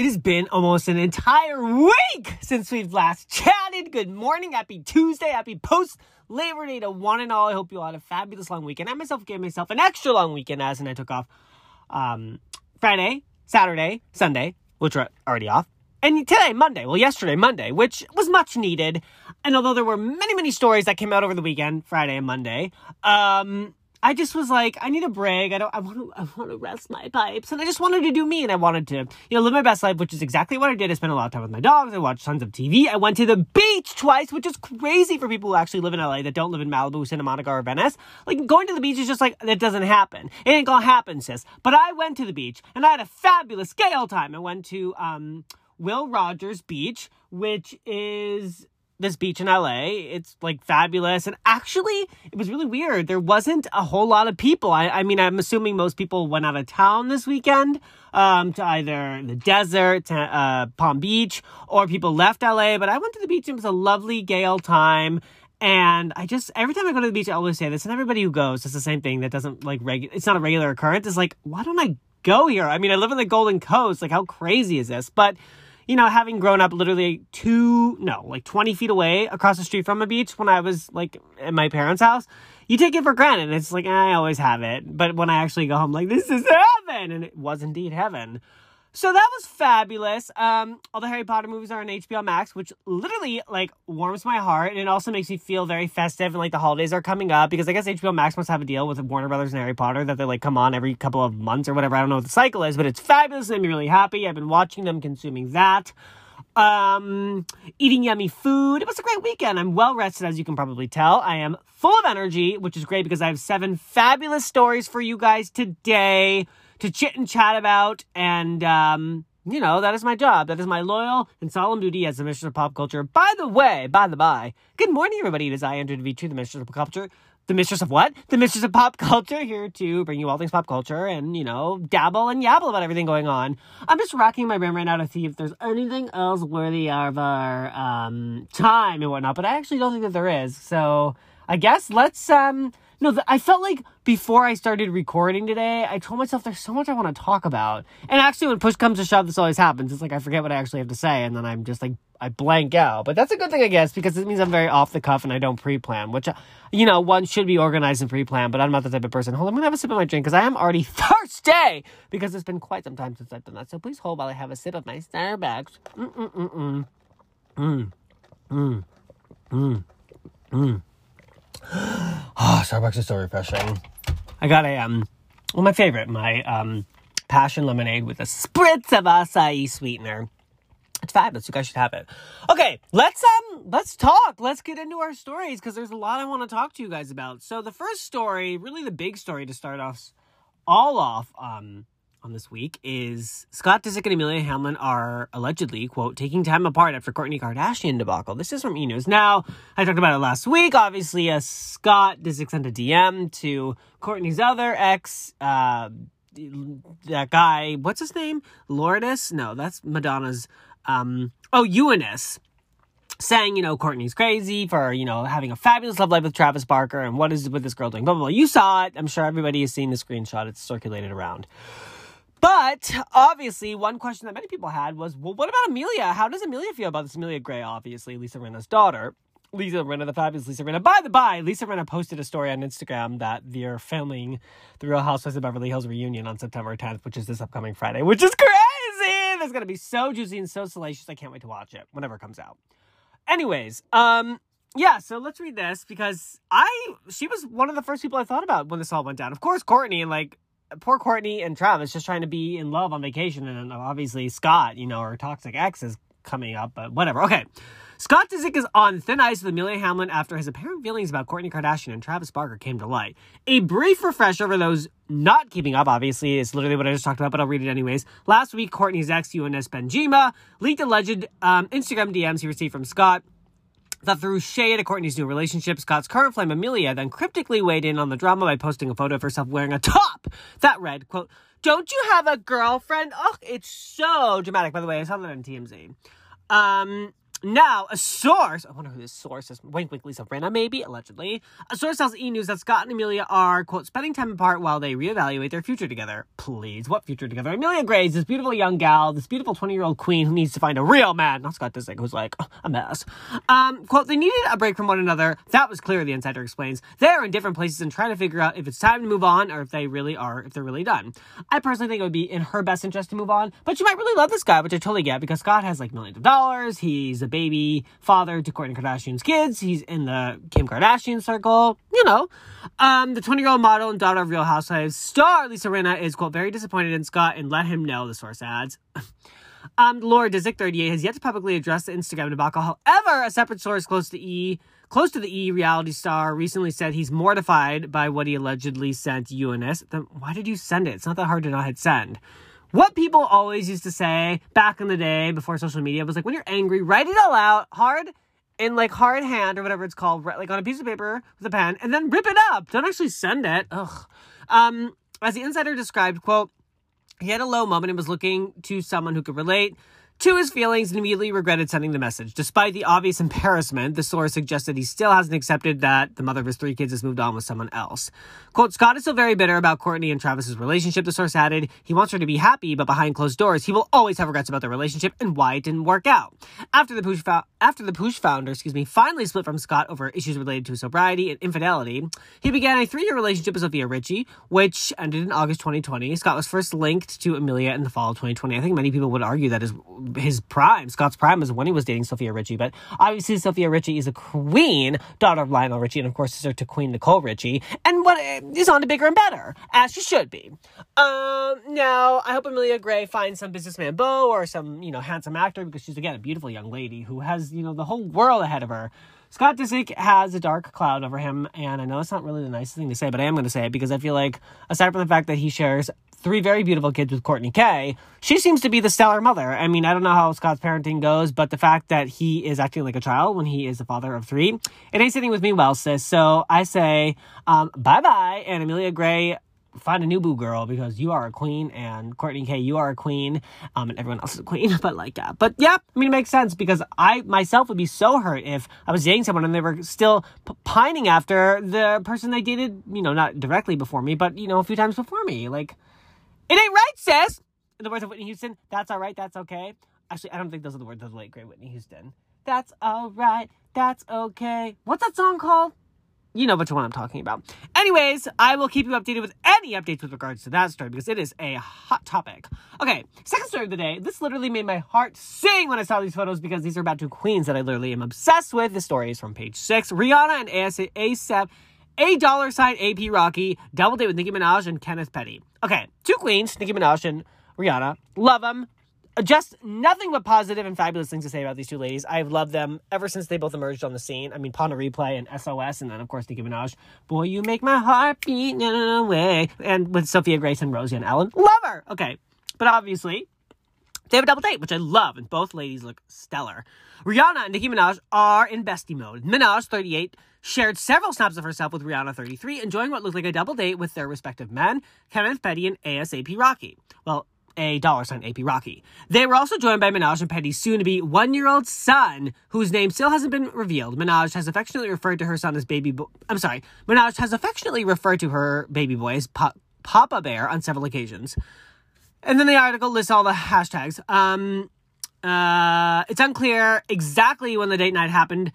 It has been almost an entire week since we've last chatted. Good morning, happy Tuesday, happy post Labor Day to one and all. I hope you all had a fabulous long weekend. I myself gave myself an extra long weekend as and I took off um, Friday, Saturday, Sunday, which were already off. And today, Monday, well, yesterday, Monday, which was much needed. And although there were many, many stories that came out over the weekend, Friday and Monday, um, I just was like, I need a break. I don't, I want to, I want to rest my pipes. And I just wanted to do me and I wanted to, you know, live my best life, which is exactly what I did. I spent a lot of time with my dogs. I watched tons of TV. I went to the beach twice, which is crazy for people who actually live in LA that don't live in Malibu, Santa Monica, or Venice. Like going to the beach is just like, that doesn't happen. It ain't gonna happen, sis. But I went to the beach and I had a fabulous gale time. I went to, um, Will Rogers Beach, which is this beach in LA. It's like fabulous. And actually, it was really weird. There wasn't a whole lot of people. I, I mean, I'm assuming most people went out of town this weekend um, to either the desert, to, uh, Palm Beach, or people left LA. But I went to the beach. And it was a lovely gale time. And I just, every time I go to the beach, I always say this, and everybody who goes, it's the same thing that doesn't like regular, it's not a regular occurrence. It's like, why don't I go here? I mean, I live in the Golden Coast. Like, how crazy is this? But you know, having grown up literally two, no, like 20 feet away across the street from a beach when I was like at my parents' house, you take it for granted. It's like, I always have it. But when I actually go home, like, this is heaven. And it was indeed heaven. So that was fabulous. Um, all the Harry Potter movies are on HBO Max, which literally like warms my heart, and it also makes me feel very festive. And like the holidays are coming up because I guess HBO Max must have a deal with Warner Brothers and Harry Potter that they like come on every couple of months or whatever. I don't know what the cycle is, but it's fabulous. It made me really happy. I've been watching them, consuming that. Um, eating yummy food. It was a great weekend. I'm well rested, as you can probably tell. I am full of energy, which is great because I have seven fabulous stories for you guys today to chit and chat about. And, um, you know, that is my job. That is my loyal and solemn duty as the mistress of pop culture. By the way, by the by, good morning, everybody. It is I, Andrew DeVitri, the mistress of pop culture. The mistress of what? The mistress of pop culture, here to bring you all things pop culture and, you know, dabble and yabble about everything going on. I'm just racking my brain right now to see if there's anything else worthy of our um, time and whatnot, but I actually don't think that there is. So I guess let's um no, I felt like before I started recording today, I told myself there's so much I want to talk about. And actually, when push comes to shove, this always happens. It's like I forget what I actually have to say, and then I'm just like, I blank out. But that's a good thing, I guess, because it means I'm very off the cuff and I don't pre plan, which, you know, one should be organized and pre plan, but I'm not the type of person. Hold on, I'm going to have a sip of my drink because I am already thirsty because it's been quite some time since I've done that. So please hold while I have a sip of my Starbucks. Mm mm mm mm. Mm. Mm. Mm. Mm. Oh, Starbucks is so refreshing. I got a um, well, my favorite, my um, passion lemonade with a spritz of acai sweetener. It's fabulous. You guys should have it. Okay, let's um, let's talk. Let's get into our stories because there's a lot I want to talk to you guys about. So the first story, really the big story to start off, all off, um, on this week is Scott Disick and Amelia Hamlin are allegedly, quote, taking time apart after Kourtney Kardashian debacle. This is from E! News. Now, I talked about it last week. Obviously, uh, Scott Disick sent a DM to Kourtney's other ex, uh, that guy, what's his name? Lourdes? No, that's Madonna's, um, oh, Younes saying, you know, Kourtney's crazy for, you know, having a fabulous love life with Travis Barker and what is with this girl doing, blah, blah, blah. You saw it. I'm sure everybody has seen the screenshot. It's circulated around. But obviously, one question that many people had was, well, what about Amelia? How does Amelia feel about this? Amelia Gray, obviously, Lisa Rinna's daughter. Lisa Rinna, the fabulous Lisa Rinna. By the by, Lisa Rinna posted a story on Instagram that they're filming the Real Housewives of Beverly Hills reunion on September 10th, which is this upcoming Friday, which is crazy! It's gonna be so juicy and so salacious. I can't wait to watch it whenever it comes out. Anyways, um, yeah, so let's read this because I she was one of the first people I thought about when this all went down. Of course, Kourtney, and like poor Kourtney and Travis just trying to be in love on vacation, and obviously Scott, you know, her toxic ex is coming up, but whatever. Okay. Scott Disick is on thin ice with Amelia Hamlin after his apparent feelings about Kourtney Kardashian and Travis Barker came to light. A brief refresher for those not keeping up, obviously, is literally what I just talked about, but I'll read it anyways. Last week, Kourtney's ex, Younes Benjima, leaked alleged um, Instagram DMs he received from Scott that threw shade at Kourtney's new relationship. Scott's current flame, Amelia, then cryptically weighed in on the drama by posting a photo of herself wearing a top that read, quote, Don't you have a girlfriend? Oh, it's so dramatic. By the way, I saw that on TMZ. Um, now, a source, I wonder who this source is. Wink, wink, Lisa Rinna, maybe, allegedly. A source tells E! News that Scott and Amelia are, quote, spending time apart while they reevaluate their future together. Please, what future together? Amelia Gray is this beautiful young gal, this beautiful 20 year old queen who needs to find a real man, not Scott Disick, who's like, oh, a mess. Um, quote, they needed a break from one another. That was clear, the insider explains. They're in different places and trying to figure out if it's time to move on or if they really are, if they're really done. I personally think it would be in her best interest to move on, but she might really love this guy, which I totally get because Scott has like millions of dollars. He's a baby father to Kourtney Kardashian's kids. He's in the Kim Kardashian circle. You know, um, the 20 year old model and daughter of Real Housewives star Lisa Rinna is quote very disappointed in Scott and let him know. The source adds. Um, Lord Disick, 38, has yet to publicly address the Instagram debacle. However, a separate source close to E, close to the E reality star, recently said he's mortified by what he allegedly sent Younes. Then why did you send it? It's not that hard to not hit send. What people always used to say back in the day before social media was like, when you're angry, write it all out hard in like hard hand or whatever it's called, like on a piece of paper with a pen, and then rip it up. Don't actually send it. Ugh. Um, as the insider described, quote, he had a low moment and was looking to someone who could relate to his feelings and immediately regretted sending the message. Despite the obvious embarrassment, the source suggested he still hasn't accepted that the mother of his three kids has moved on with someone else. Quote, Scott is still very bitter about Kourtney and Travis's relationship, the source added. He wants her to be happy, but behind closed doors, he will always have regrets about their relationship and why it didn't work out. After the Poosh, fo- after the Poosh founder, excuse me, finally split from Scott over issues related to sobriety and infidelity, he began a three-year relationship with Sofia Richie, which ended in August 2020. Scott was first linked to Amelia in the fall of 2020. I think many people would argue that his his prime, Scott's prime, is when he was dating Sofia Richie. But obviously, Sofia Richie is a queen, daughter of Lionel Richie, and of course, sister to Queen Nicole Richie, and what is on to bigger and better, as she should be. Um, now, I hope Amelia Gray finds some businessman beau or some, you know, handsome actor because she's again a beautiful young lady who has, you know, the whole world ahead of her. Scott Disick has a dark cloud over him, and I know it's not really the nicest thing to say, but I am going to say it because I feel like, aside from the fact that he shares three very beautiful kids with Kourtney K, she seems to be the stellar mother. I mean, I don't know how Scott's parenting goes, but the fact that he is acting like a child when he is the father of three, it ain't sitting with me well, sis. So I say um, bye bye, and Amelia Gray find a new boo girl because you are a queen and Kourtney K, you are a queen, um, and everyone else is a queen. But like, yeah, but yeah, I mean, it makes sense because I myself would be so hurt if I was dating someone and they were still p- pining after the person they dated, you know, not directly before me, but you know, a few times before me. Like, it ain't right, sis. In the words of Whitney Houston, that's all right, that's okay. Actually, I don't think those are the words of the late great Whitney Houston. That's all right, that's okay. What's that song called? you know which one I'm talking about. Anyways, I will keep you updated with any updates with regards to that story because it is a hot topic. Okay, second story of the day. This literally made my heart sing when I saw these photos because these are about two queens that I literally am obsessed with. The story is from page six. Rihanna and ASAP, a dollar sign AP Rocky, double date with Nicki Minaj and Kenneth Petty. Okay, two queens, Nicki Minaj and Rihanna. Love them uh, just nothing but positive and fabulous things to say about these two ladies. I've loved them ever since they both emerged on the scene. I mean, de Replay and SOS, and then, of course, Nicki Minaj. Boy, you make my heart beat in a way. And with Sophia Grace and Rosie and Ellen. Love her! Okay. But obviously, they have a double date, which I love, and both ladies look stellar. Rihanna and Nicki Minaj are in bestie mode. Minaj, 38, shared several snaps of herself with Rihanna, 33, enjoying what looked like a double date with their respective men, Kenneth Petty and ASAP Rocky. Well, a dollar sign AP Rocky. They were also joined by Minaj and Petty's soon to be one year old son, whose name still hasn't been revealed. Minaj has affectionately referred to her son as baby boy. I'm sorry. Minaj has affectionately referred to her baby boy as pa- Papa Bear on several occasions. And then the article lists all the hashtags. Um, uh, it's unclear exactly when the date night happened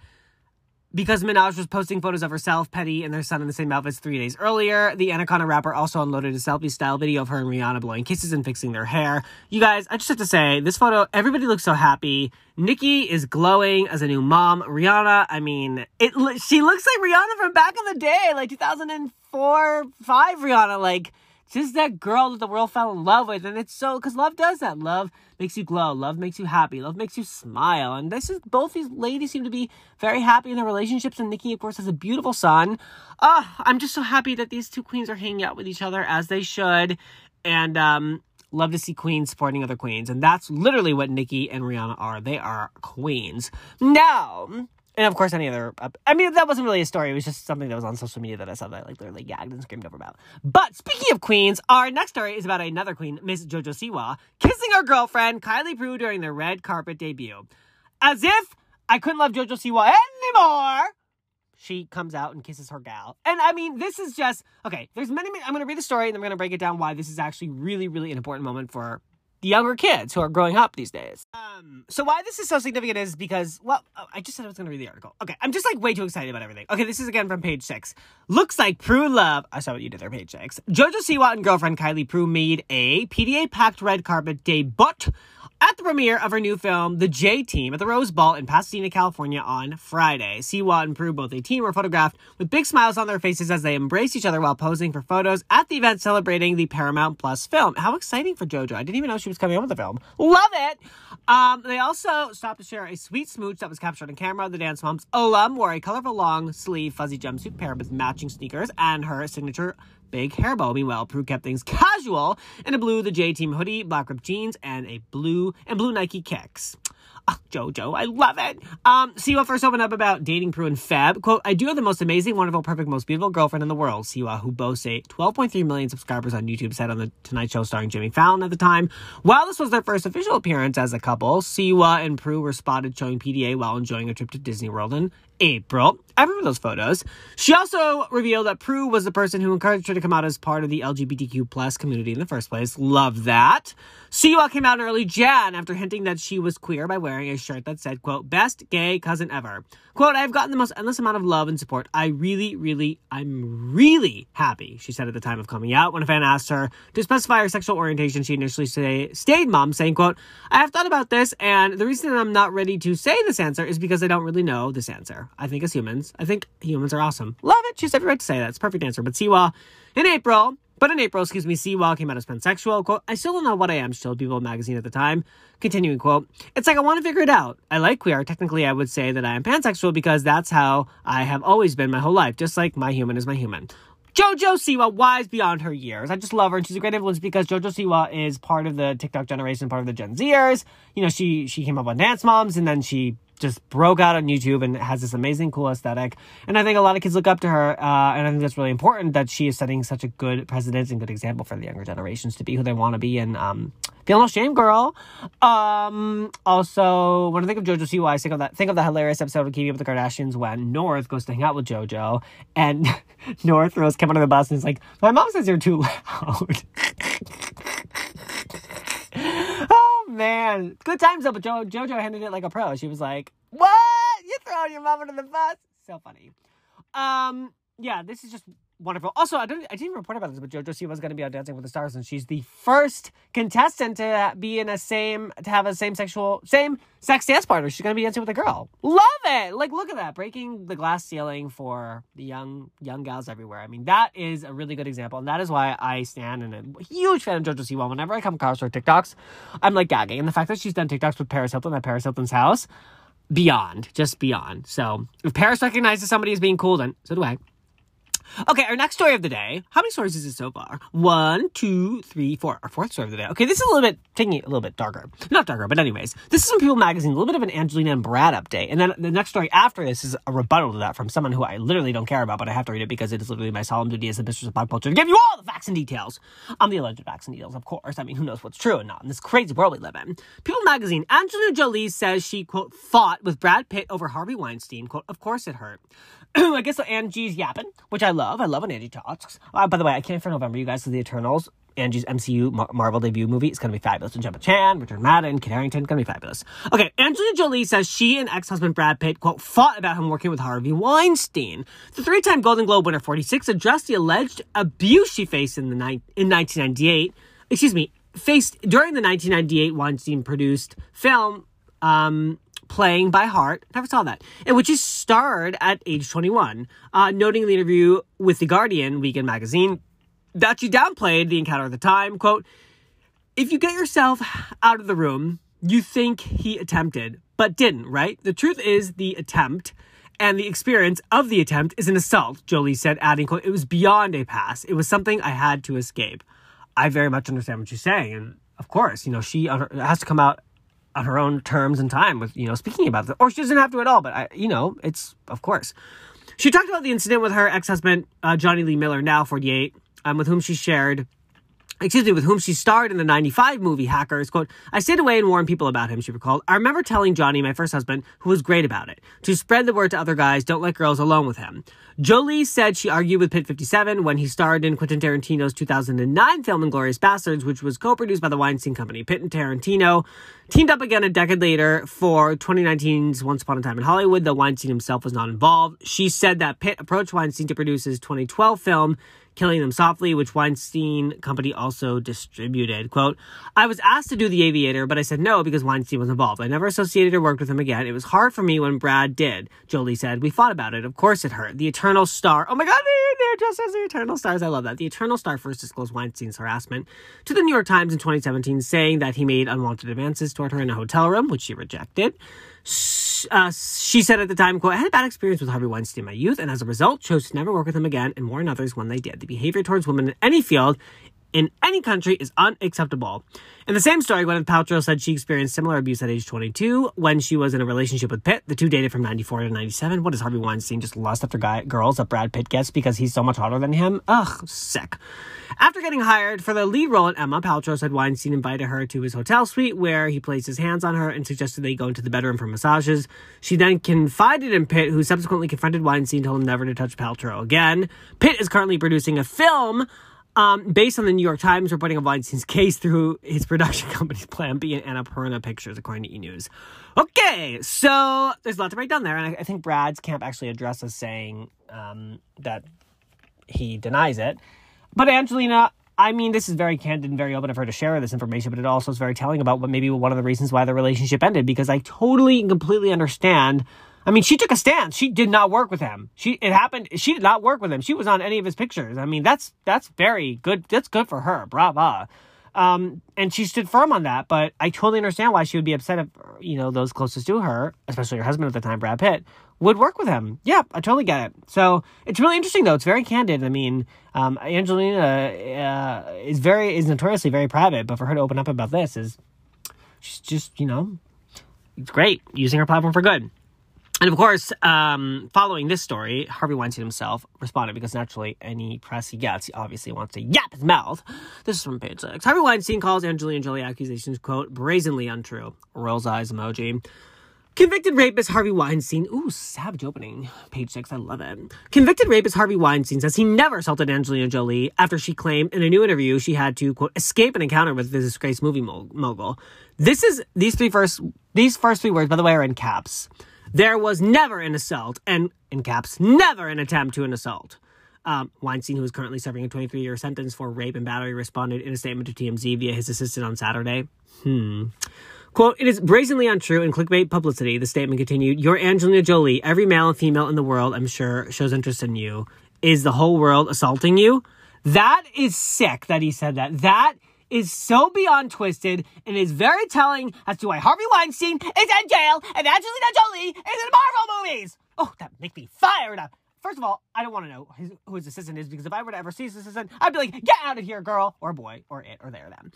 because Minaj was posting photos of herself, Petty, and their son in the same outfits three days earlier. The Anaconda rapper also unloaded a selfie style video of her and Rihanna blowing kisses and fixing their hair. You guys, I just have to say, this photo, everybody looks so happy. Nicki is glowing as a new mom. Rihanna, I mean, it she looks like Rihanna from back in the day, like 2004, 5 Rihanna, like just that girl that the world fell in love with. And it's so, because love does that. Love makes you glow. Love makes you happy. Love makes you smile. And this is, both these ladies seem to be very happy in their relationships. And Nicki, of course, has a beautiful son. Oh, I'm just so happy that these two queens are hanging out with each other as they should. And, um, love to see queens supporting other queens. And that's literally what Nicki and Rihanna are. They are queens. Now, and of course, any other. Uh, I mean, that wasn't really a story. It was just something that was on social media that I saw that I like literally gagged and screamed over about. But speaking of queens, our next story is about another queen, Miss JoJo Siwa, kissing her girlfriend Kylie Prew during their red carpet debut, as if I couldn't love JoJo Siwa anymore. She comes out and kisses her gal. And I mean, this is just okay. There's many, many I'm going to read the story and I'm going to break it down why this is actually really, really an important moment for the younger kids who are growing up these days. Um, so why this is so significant is because, well, oh, I just said I was going to read the article. Okay, I'm just like way too excited about everything. Okay, this is again from page six. Looks like Prew Love. I saw what you did there, page six. Jojo Siwa and girlfriend Kylie Prew made a PDA packed red carpet debut at the premiere of her new film, The J Team, at the Rose Bowl in Pasadena, California on Friday. Siwa and Prew, both 18, were photographed with big smiles on their faces as they embraced each other while posing for photos at the event celebrating the Paramount Plus film. How exciting for JoJo. I didn't even know she was coming out with the film. Love it! Um, they also stopped to share a sweet smooch that was captured on camera. The Dance Moms alum wore a colorful long sleeve fuzzy jumpsuit paired with matching sneakers and her signature big hair bow. Meanwhile, Prew kept things casual in a blue the J Team hoodie, black ripped jeans, and a blue and blue Nike kicks. Oh, Jojo, I love it. Um, Siwa first opened up about dating Prew and Feb. Quote, I do have the most amazing, wonderful, perfect, most beautiful girlfriend in the world. Siwa, who boasts a 12.3 million subscribers on YouTube, said on the Tonight Show starring Jimmy Fallon at the time. While this was their first official appearance as a couple, Siwa and Prew were spotted showing PDA while enjoying a trip to Disney World in April. I remember those photos. She also revealed that Prew was the person who encouraged her to come out as part of the LGBTQ plus community in the first place. Love that. Siwa came out in early Jan after hinting that she was queer by wearing a shirt that said, quote, best gay cousin ever. Quote, I've gotten the most endless amount of love and support. I really, really, I'm really happy, she said at the time of coming out. When a fan asked her to specify her sexual orientation, she initially say, stayed mom, saying, quote, I have thought about this, and the reason I'm not ready to say this answer is because I don't really know this answer. I think as humans, I think humans are awesome. Love it. She's every right to say that. It's perfect answer. But Siwa, in April, but in April, excuse me, Siwa came out as pansexual. Quote, I still don't know what I am, she told People magazine at the time. Continuing, quote, It's like I want to figure it out. I like queer. Technically, I would say that I am pansexual because that's how I have always been my whole life, just like my human is my human. Jojo Siwa, wise beyond her years. I just love her, and she's a great influence because Jojo Siwa is part of the TikTok generation, part of the Gen Zers. You know, she she came up on Dance Moms, and then she just broke out on YouTube and has this amazing, cool aesthetic. And I think a lot of kids look up to her, uh, and I think that's really important that she is setting such a good precedent and good example for the younger generations to be who they want to be and um, feel no shame, girl. Um, also, when I think of JoJo Siwa, think of that think of the hilarious episode of Keeping Up with the Kardashians when North goes to hang out with JoJo, and North throws Kim under the bus and is like, "My mom says you're too loud." man. Good times though, but jo- JoJo handled it like a pro. She was like, What? You're throwing your mom under the bus? So funny. Um, yeah, this is just wonderful. Also, I, don't, I didn't report about this, but JoJo Siwa was going to be on Dancing with the Stars, and she's the first contestant to be in a same, to have a same sexual, same sex dance partner. She's going to be dancing with a girl. Love it! Like, look at that, breaking the glass ceiling for the young, young gals everywhere. I mean, that is a really good example, and that is why I stand and I'm a huge fan of JoJo Siwa. Whenever I come across her TikToks, I'm like gagging, and the fact that she's done TikToks with Paris Hilton at Paris Hilton's house, beyond, just beyond. So, if Paris recognizes somebody as being cool, then so do I. Okay, our next story of the day. How many stories is this so far? One, two, three, four. Our fourth story of the day. Okay, this is a little bit taking it a little bit darker. Not darker, but anyways, this is from People Magazine. A little bit of an Angelina and Brad update, and then the next story after this is a rebuttal to that from someone who I literally don't care about, but I have to read it because it is literally my solemn duty as the mistress of pop culture to give you all the facts and details. On the alleged facts and details, of course. I mean, who knows what's true and not in this crazy world we live in. People Magazine. Angelina Jolie says she quote fought with Brad Pitt over Harvey Weinstein. Quote, of course it hurt. I guess Angie's yapping, which I love. I love when Angie talks. Uh, by the way, I can't for November, you guys, for the Eternals. Angie's MCU Mar- Marvel debut movie is going to be fabulous. And Gemma Chan, Richard Madden, Kit Harington, going to be fabulous. Okay, Angelina Jolie says she and ex-husband Brad Pitt, quote, fought about him working with Harvey Weinstein. The three-time Golden Globe winner, 46, addressed the alleged abuse she faced in, the ni- in 1998, excuse me, faced during the 1998 Weinstein-produced film, um, Playing by Heart, never saw that, And which he starred at age 21, uh, noting in the interview with The Guardian Weekend magazine that she downplayed the encounter at the time. Quote, if you get yourself out of the room, you think he attempted, but didn't, right? The truth is the attempt and the experience of the attempt is an assault, Jolie said, adding, quote, it was beyond a pass. It was something I had to escape. I very much understand what she's saying. And of course, you know, she has to come out on her own terms and time with, you know, speaking about it. Or she doesn't have to at all, but I, you know, it's, of course. She talked about the incident with her ex-husband, uh, Jonny Lee Miller, now 48, um, with whom she shared excuse me, with whom she starred in the 95 movie Hackers, quote, I stayed away and warned people about him, she recalled. I remember telling Johnny, my first husband, who was great about it, to spread the word to other guys, don't let girls alone with him. Jolie said she argued with Pitt 57 when he starred in Quentin Tarantino's 2009 film Inglourious Basterds, which was co-produced by the Weinstein Company. Pitt and Tarantino teamed up again a decade later for 2019's Once Upon a Time in Hollywood, though Weinstein himself was not involved. She said that Pitt approached Weinstein to produce his 2012 film Killing Them Softly, which Weinstein Company also distributed. Quote, I was asked to do The Aviator, but I said no because Weinstein was involved. I never associated or worked with him again. It was hard for me when Brad did, Jolie said. We fought about it. Of course it hurt. The Eternal Star. Oh my God, they're just as the Eternal Stars. I love that. The Eternal Star first disclosed Weinstein's harassment to the New York Times in 2017, saying that he made unwanted advances toward her in a hotel room, which she rejected. Uh, she said at the time, quote, I had a bad experience with Harvey Weinstein in my youth, and as a result, chose to never work with him again and warn others when they did. The behavior towards women in any field in any country is unacceptable. In the same story, Gwyneth Paltrow said she experienced similar abuse at age 22 when she was in a relationship with Pitt. The two dated from 94 to 97. What does Harvey Weinstein just lust after guy, girls that Brad Pitt gets because he's so much hotter than him? Ugh, sick. After getting hired for the lead role in Emma, Paltrow said Weinstein invited her to his hotel suite where he placed his hands on her and suggested they go into the bedroom for massages. She then confided in Pitt, who subsequently confronted Weinstein, told him never to touch Paltrow again. Pitt is currently producing a film um, based on the New York Times reporting of Weinstein's case through his production company's Plan B and Annapurna Pictures, according to E! News. Okay, so there's a lot to break down there, and I, I think Brad's camp actually addresses saying um, that he denies it. But Angelina, I mean, this is very candid and very open of her to share this information, but it also is very telling about what maybe one of the reasons why the relationship ended, because I totally and completely understand I mean, she took a stance. She did not work with him. She it happened. She did not work with him. She was on any of his pictures. I mean, that's that's very good. That's good for her. Brava. Um, and she stood firm on that. But I totally understand why she would be upset if you know those closest to her, especially her husband at the time, Brad Pitt, would work with him. Yeah, I totally get it. So it's really interesting though. It's very candid. I mean, um, Angelina uh, is very is notoriously very private, but for her to open up about this is she's just you know it's great using her platform for good. And of course, um, following this story, Harvey Weinstein himself responded because naturally, any press he gets, he obviously wants to yap his mouth. This is from page six. Harvey Weinstein calls Angelina Jolie accusations, quote, brazenly untrue. Rolls eyes emoji. Convicted rapist Harvey Weinstein. Ooh, savage opening. Page six, I love it. Convicted rapist Harvey Weinstein says he never assaulted Angelina Jolie after she claimed in a new interview she had to, quote, escape an encounter with the disgraced movie mogul. This is, these three first, these first three words, by the way, are in caps. There was never an assault, and in caps, never an attempt to an assault. Um, Weinstein, who is currently serving a 23 year sentence for rape and battery, responded in a statement to TMZ via his assistant on Saturday. Hmm. Quote, it is brazenly untrue and clickbait publicity. The statement continued, You're Angelina Jolie. Every male and female in the world, I'm sure, shows interest in you. Is the whole world assaulting you? That is sick that he said that. That is so beyond twisted and is very telling as to why Harvey Weinstein is in jail and Angelina Jolie is in Marvel movies. Oh, that makes me fired up. First of all, I don't want to know his, who his assistant is because if I were to ever see his assistant, I'd be like, get out of here, girl, or boy, or it, or there, or them.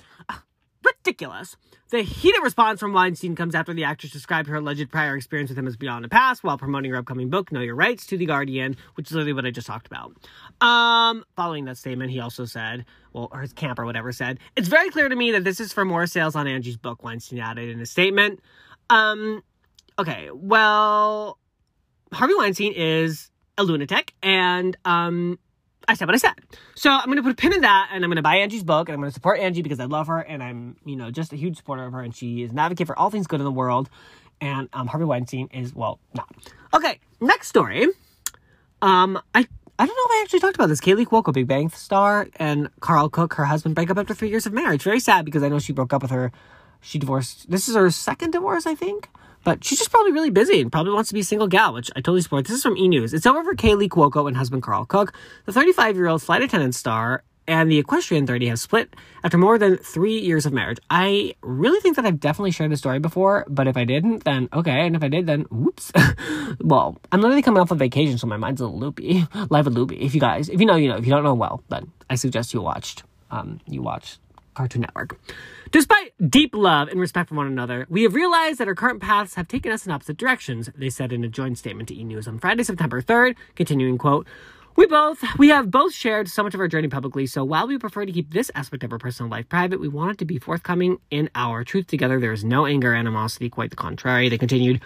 Ridiculous. The heated response from Weinstein comes after the actress described her alleged prior experience with him as beyond the past while promoting her upcoming book, Know Your Rights, to The Guardian, which is literally what I just talked about. Um, following that statement, he also said, well, or his camp or whatever said, it's very clear to me that this is for more sales on Angie's book, Weinstein added in a statement. Um, okay, well, Harvey Weinstein is a lunatic, and um, I said what I said. So I'm gonna put a pin in that, and I'm gonna buy Angie's book, and I'm gonna support Angie because I love her, and I'm you know just a huge supporter of her, and she is an advocate for all things good in the world. And um, Harvey Weinstein is well not. Okay, next story. Um, I I don't know if I actually talked about this. Kaley Cuoco, Big Bang star, and Karl Cook, her husband, break up after three years of marriage. Very sad because I know she broke up with her. She divorced. This is her second divorce, I think. But she's just probably really busy and probably wants to be a single gal, which I totally support. This is from E! News. It's over for Kaley Cuoco and husband Karl Cook. The 35 year old flight attendant star and the equestrian 30 have split after more than three years of marriage. I really think that I've definitely shared this story before, but if I didn't, then okay. And if I did, then whoops. well, I'm literally coming off of vacation, so my mind's a little loopy. Live a loopy. If you guys, if you know, you know. If you don't know, well, then I suggest you watched, um, you watched Cartoon Network. Despite deep love and respect for one another, we have realized that our current paths have taken us in opposite directions, they said in a joint statement to E! News on Friday, September 3rd, continuing, quote, We both we have both shared so much of our journey publicly, so while we prefer to keep this aspect of our personal life private, we wanted to be forthcoming in our truth together. There is no anger, or animosity, quite the contrary. They continued.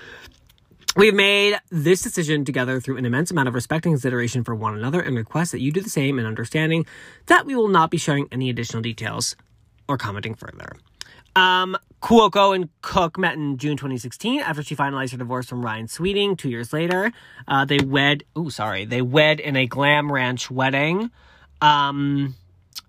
We've made this decision together through an immense amount of respect and consideration for one another and request that you do the same in understanding that we will not be sharing any additional details or commenting further. Um, and Cook met in June 2016 after she finalized her divorce from Ryan Sweeting. Two years later, uh, they wed. Oh, sorry, they wed in a glam ranch wedding. Um,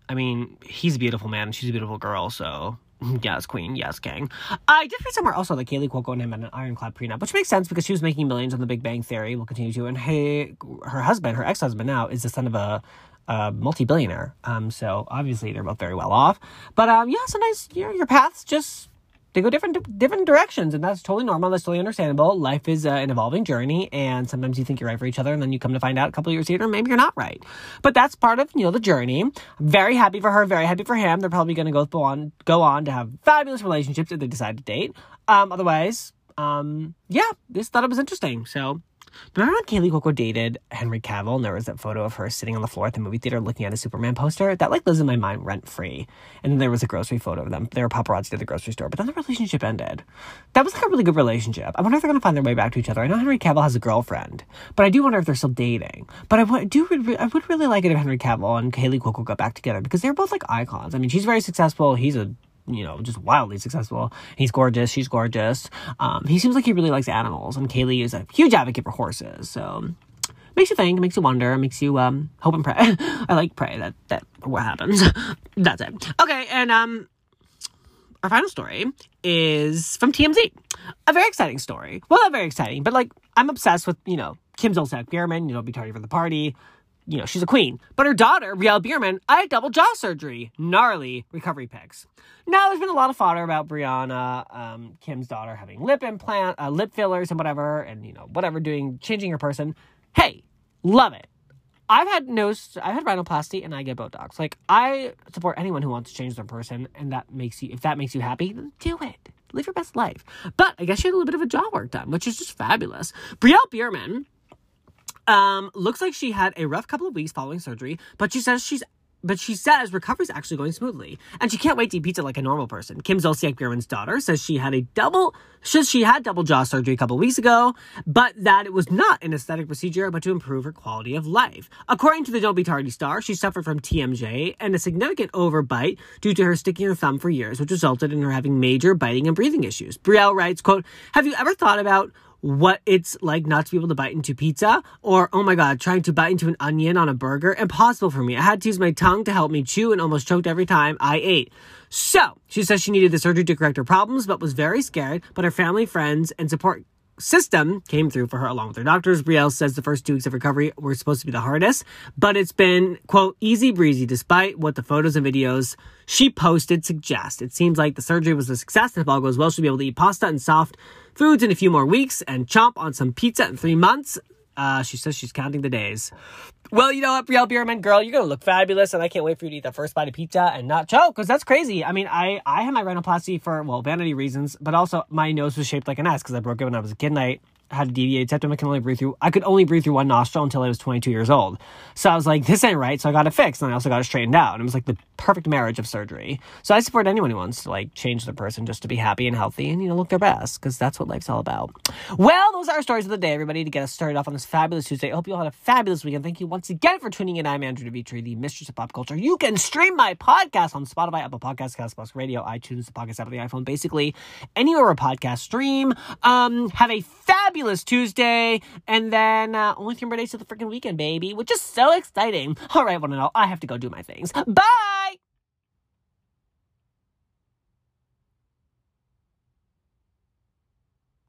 I mean, he's a beautiful man. And she's a beautiful girl. So yes, queen. Yes, king. I did read somewhere also that Kaley Cuoco and him had an ironclad prenup, which makes sense because she was making millions on The Big Bang Theory. We'll continue to, and hey, her husband, her ex-husband now, is the son of a a multi-billionaire. Um, so obviously they're both very well off. But um, yeah, sometimes you know, your paths just they go different different directions, and that's totally normal. That's totally understandable. Life is uh, an evolving journey, and sometimes you think you're right for each other, and then you come to find out a couple years later, maybe you're not right. But that's part of you know the journey. Very happy for her, very happy for him. They're probably going to go on go on to have fabulous relationships if they decide to date. Um, otherwise, um, yeah, just thought it was interesting. So But remember when Kaley Cuoco dated Henry Cavill and there was that photo of her sitting on the floor at the movie theater looking at a Superman poster? That like lives in my mind rent free. And then there was a grocery photo of them. They were paparazzi at the grocery store, but then the relationship ended. That was like a really good relationship. I wonder if they're gonna find their way back to each other. I know Henry Cavill has a girlfriend, but I do wonder if they're still dating. But I would do I would really like it if Henry Cavill and Kaley Cuoco got back together because they're both like icons. I mean, she's very successful. He's a you know, just wildly successful. He's gorgeous. She's gorgeous. Um, he seems like he really likes animals, and Kaley is a huge advocate for horses. So makes you think, makes you wonder, makes you um hope and pray. I like pray that that what happens. That's it. Okay, and um, our final story is from TMZ. A very exciting story. Well, not very exciting, but like I'm obsessed with you know Kim Zolciak Biermann. You know, be tardy for the party you know, she's a queen. But her daughter, Brielle Biermann, I had double jaw surgery. Gnarly recovery pics. Now, there's been a lot of fodder about Brianna, um, Kim's daughter, having lip implant, uh, lip fillers and whatever, and, you know, whatever, doing, changing her person. Hey, love it. I've had nose, I've had rhinoplasty, and I get Botox. Like, I support anyone who wants to change their person, and that makes you, if that makes you happy, then do it. Live your best life. But I guess she had a little bit of a jaw work done, which is just fabulous. Brielle Biermann, um, looks like she had a rough couple of weeks following surgery, but she says she's but she says recovery's actually going smoothly, and she can't wait to eat pizza like a normal person. Kim Zolciak Biermann's daughter says she had a double says she had double jaw surgery a couple weeks ago, but that it was not an aesthetic procedure, but to improve her quality of life. According to the Don't Be Tardy star, she suffered from TMJ and a significant overbite due to her sticking her thumb for years, which resulted in her having major biting and breathing issues. Brielle writes, quote, Have you ever thought about what it's like not to be able to bite into pizza or oh my god trying to bite into an onion on a burger? Impossible for me. I had to use my tongue to help me chew and almost choked every time i ate. So she says she needed the surgery to correct her problems but was very scared but her family friends and support system came through for her along with her doctors. Brielle says the first two weeks of recovery were supposed to be the hardest, but it's been, quote, easy breezy despite what the photos and videos she posted suggest. It seems like the surgery was a success and if all goes well, she'll be able to eat pasta and soft foods in a few more weeks and chomp on some pizza in three months. Uh, she says she's counting the days. Well, you know what, Brielle Biermann, girl, you're gonna look fabulous, and I can't wait for you to eat the first bite of pizza and not choke, because that's crazy. I mean, I I had my rhinoplasty for well vanity reasons, but also my nose was shaped like an S because I broke it when I was a kid, and had a deviated septum. I can only breathe through. I could only breathe through one nostril until I was 22 years old. So I was like, this ain't right. So I got it fixed, and I also got it straightened out. And it was like the perfect marriage of surgery. So I support anyone who wants to like change their person just to be happy and healthy and you know look their best because that's what life's all about. Well, those are our stories of the day, everybody. To get us started off on this fabulous Tuesday. I hope you all had a fabulous weekend. Thank you once again for tuning in. I'm Andrew DeVitri, the mistress of pop culture. You can stream my podcast on Spotify, Apple Podcasts, Castbox Radio, iTunes, the podcast app on the iPhone, basically anywhere a podcast stream. Um, have a fabulous Tuesday. And then uh, only three more days to the freaking weekend, baby, which is so exciting. All right, one and all, I have to go do my things. Bye!